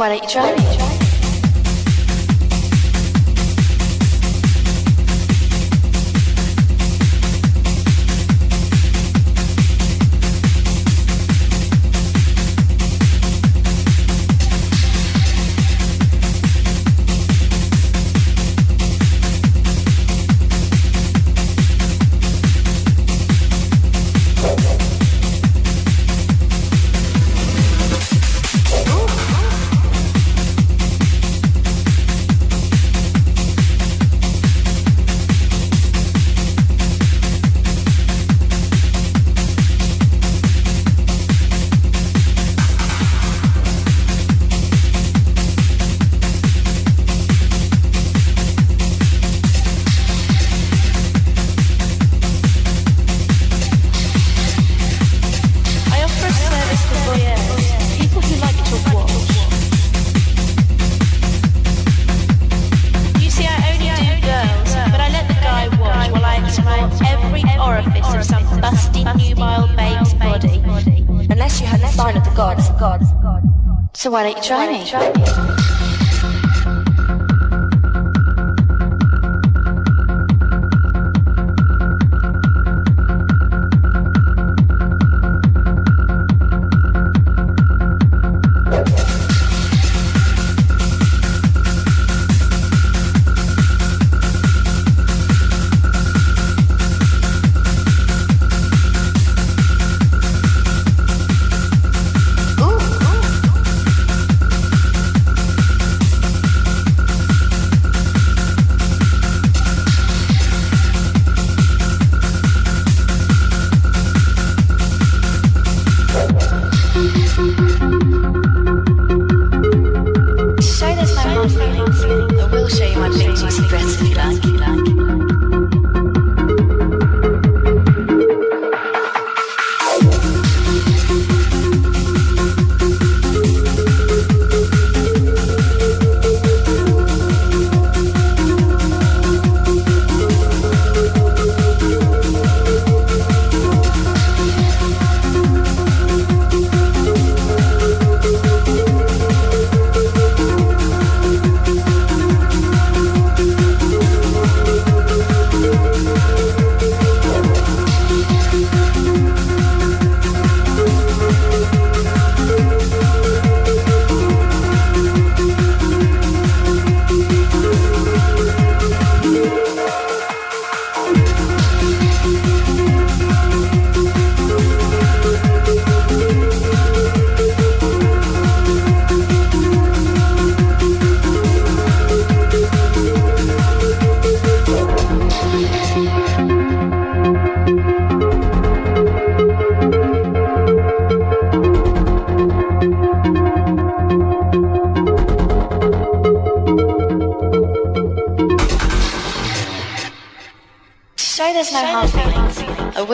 why don't you try me? Aquatic Training.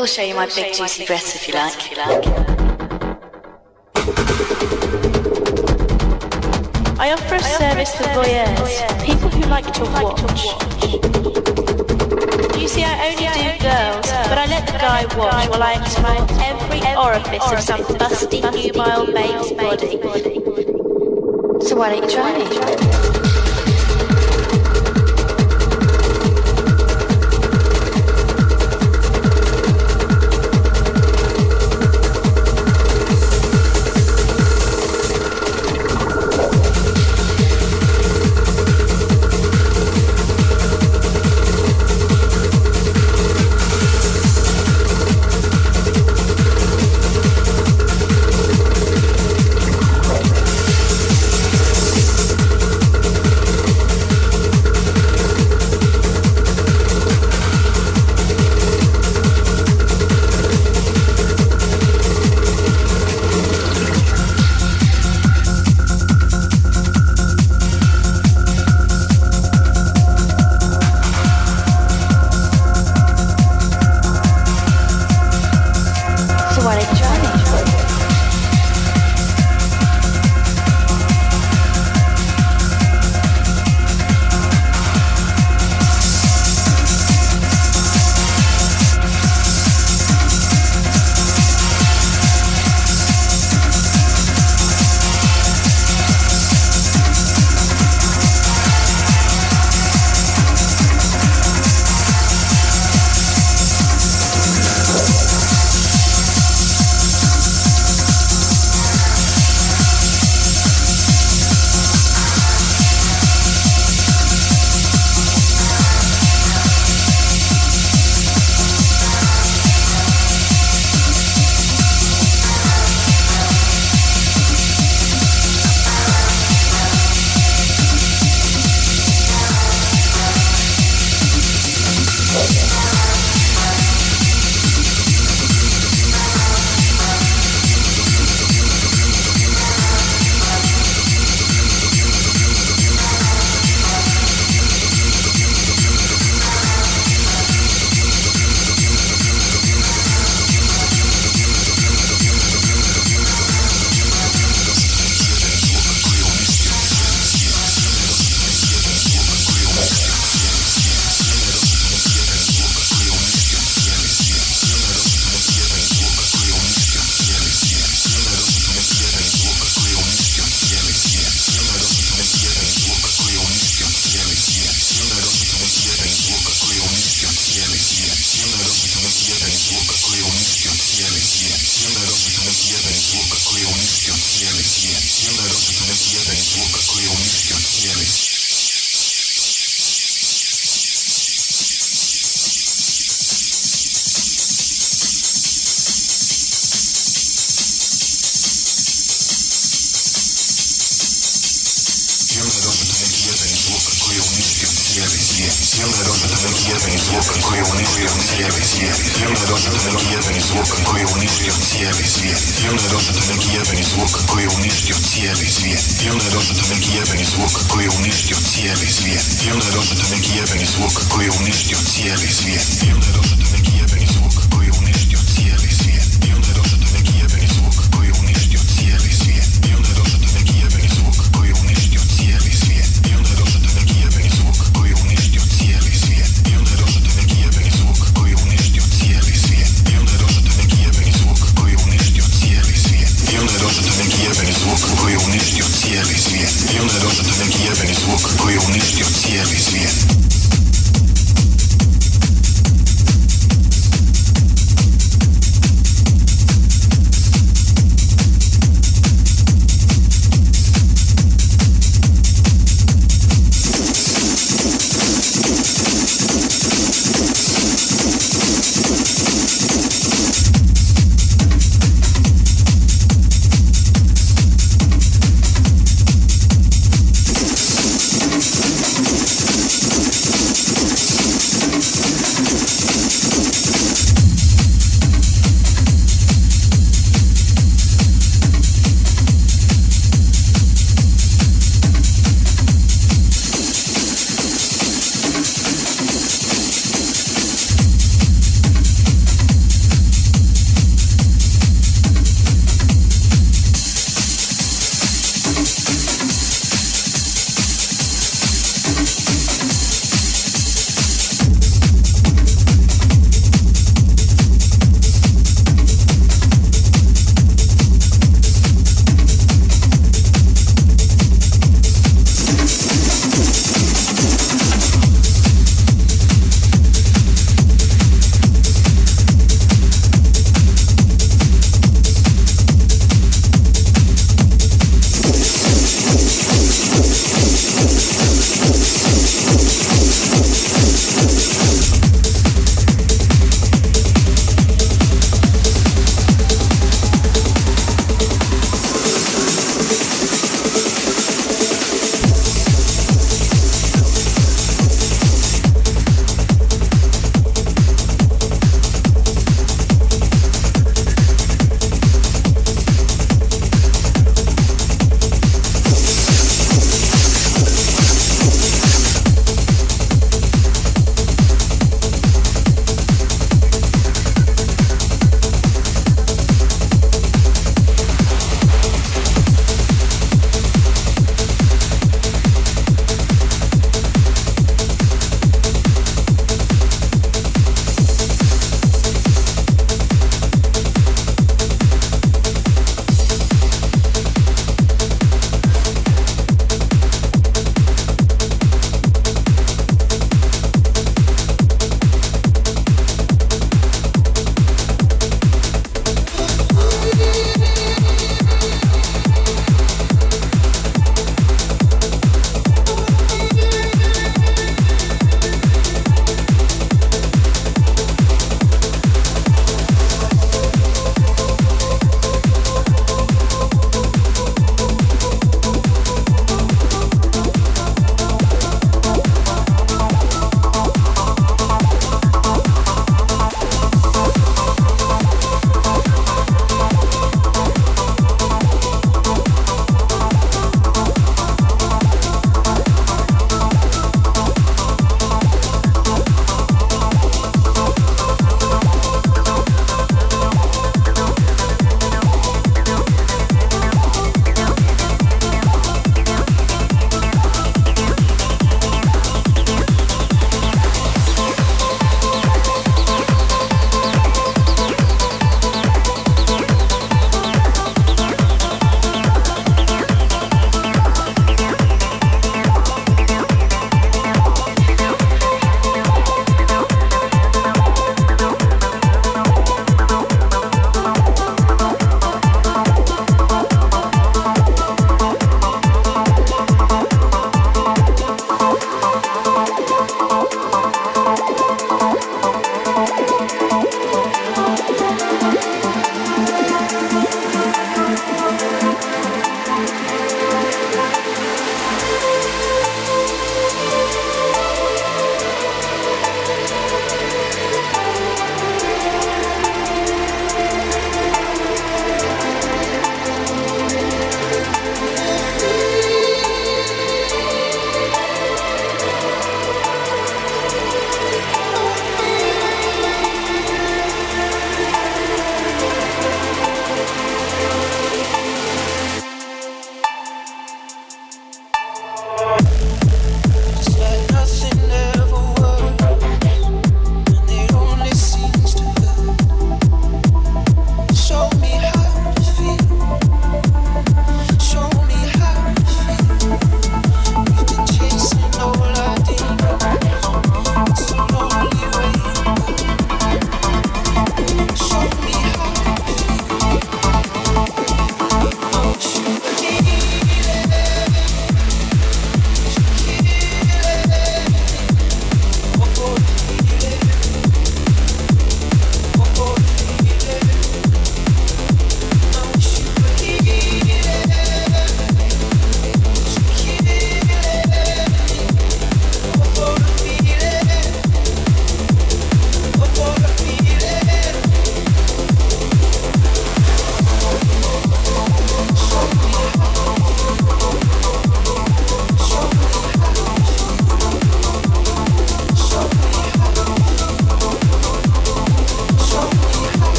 Don't you try me? show you my big juicy breasts if you like. If you like. I offer a service for voyeurs, people who like to watch. You see, I only do girls, but I let the guy watch while I explore every orifice of some busty, nubile babe's body. So why don't you try me? what I try. Киеве, злобен, кое-унижие в Киеве, Киеве. Темный должен на Киеве, злобен, кое-унижие в Киеве, Киеве. Темный должен на Киеве, злобен, кое-унижие в Киеве, Киеве. Темный должен на Киеве, злобен, кое-унижие в Киеве, Киеве. Темный должен на Киеве, злобен, кое-унижие в Киеве, Киеве. Темный должен на Киеве, злобен, кое-унижие Pionierów w węgijewym i złok koją niszcie w cijeli zwien.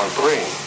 Our brain.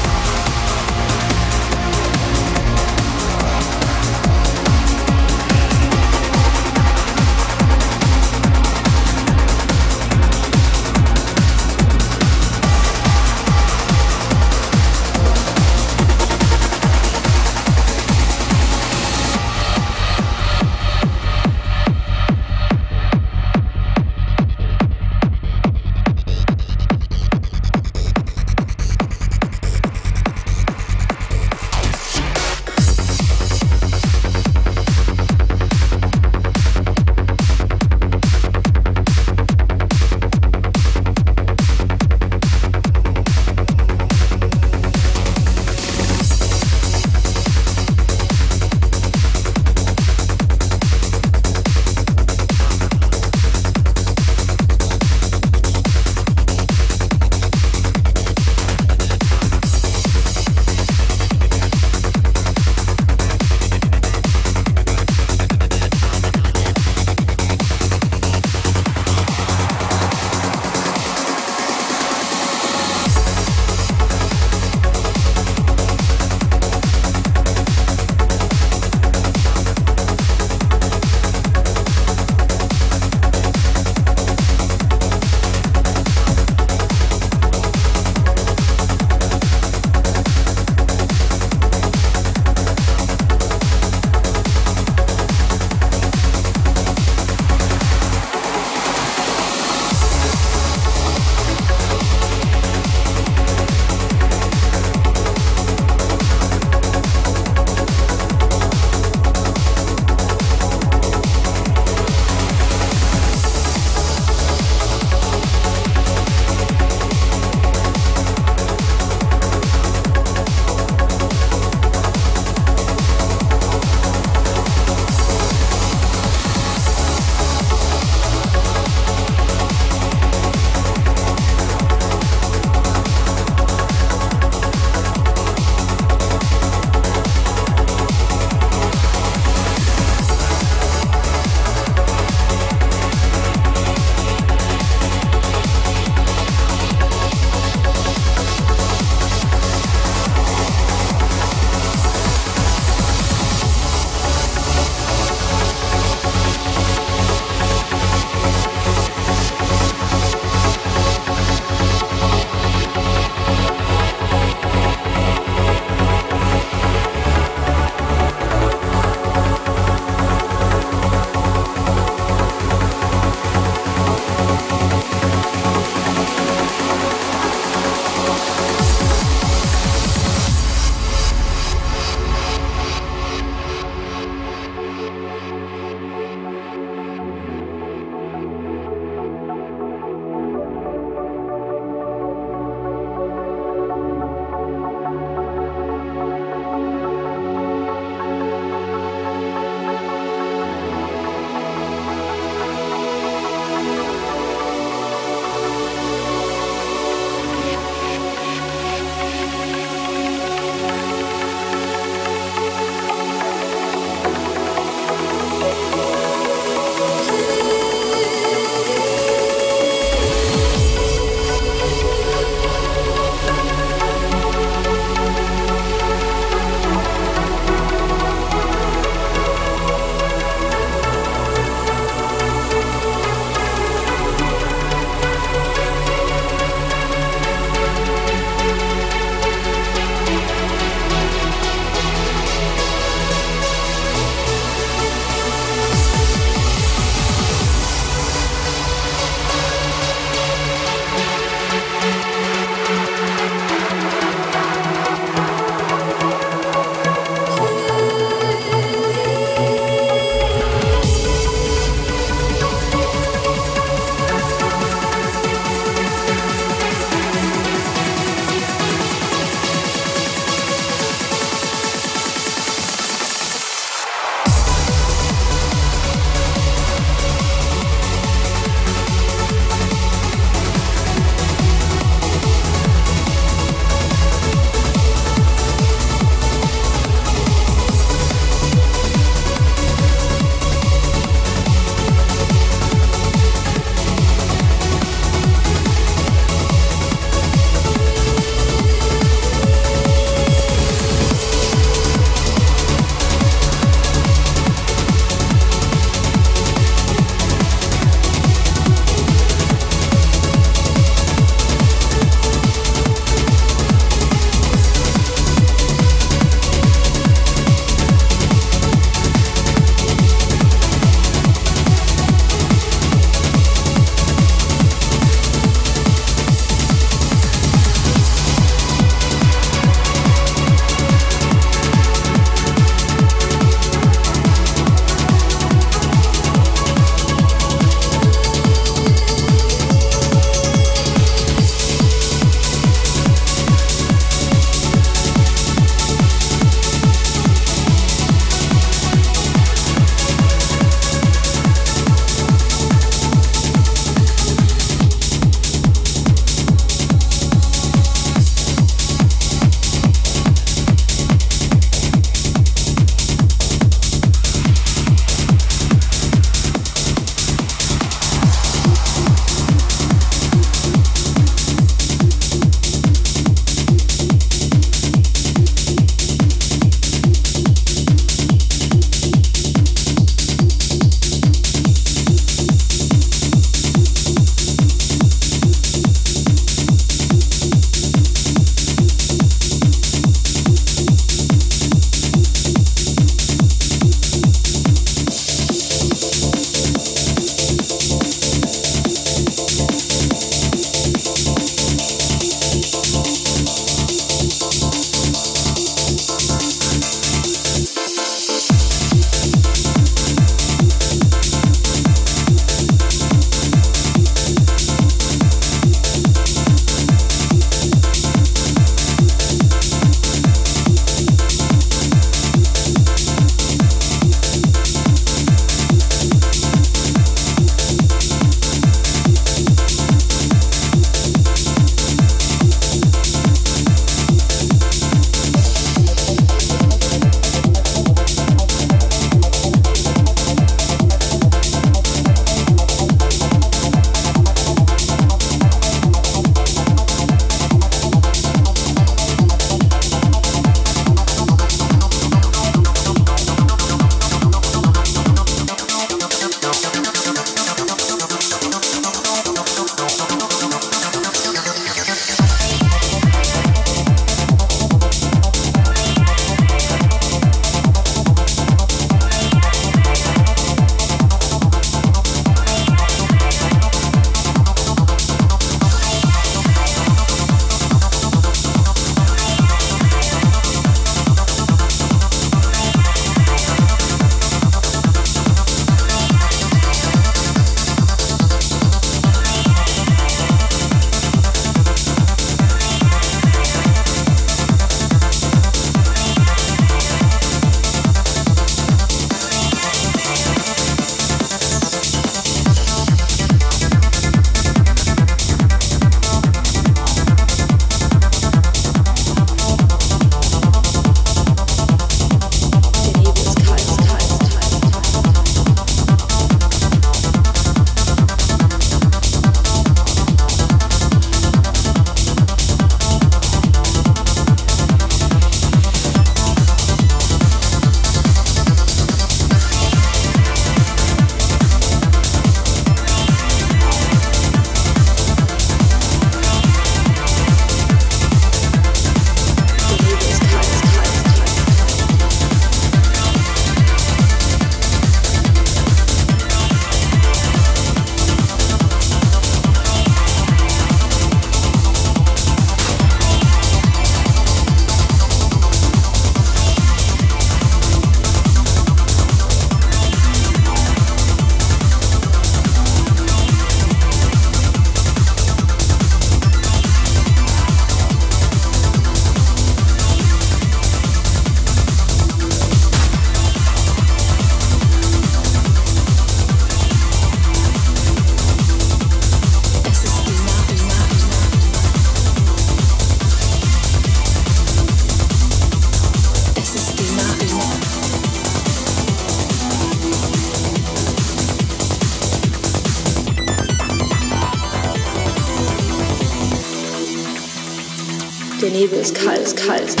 Kalt, it's kalt.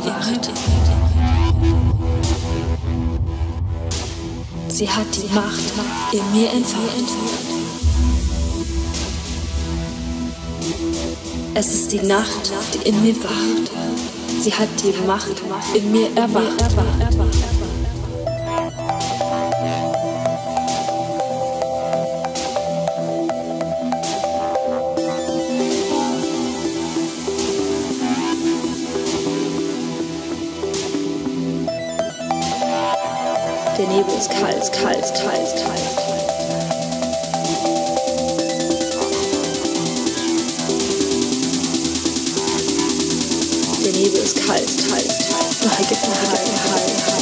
Wacht. Sie hat die Macht in mir entfacht. Es ist die Nacht, die in mir wacht. Sie hat die Macht in mir erwacht. Ist kalt, kalt, kalt, kalt. Der Nebel ist kalt, kalt, kalt. Nein, nein, nein, nein. kalt, kalt.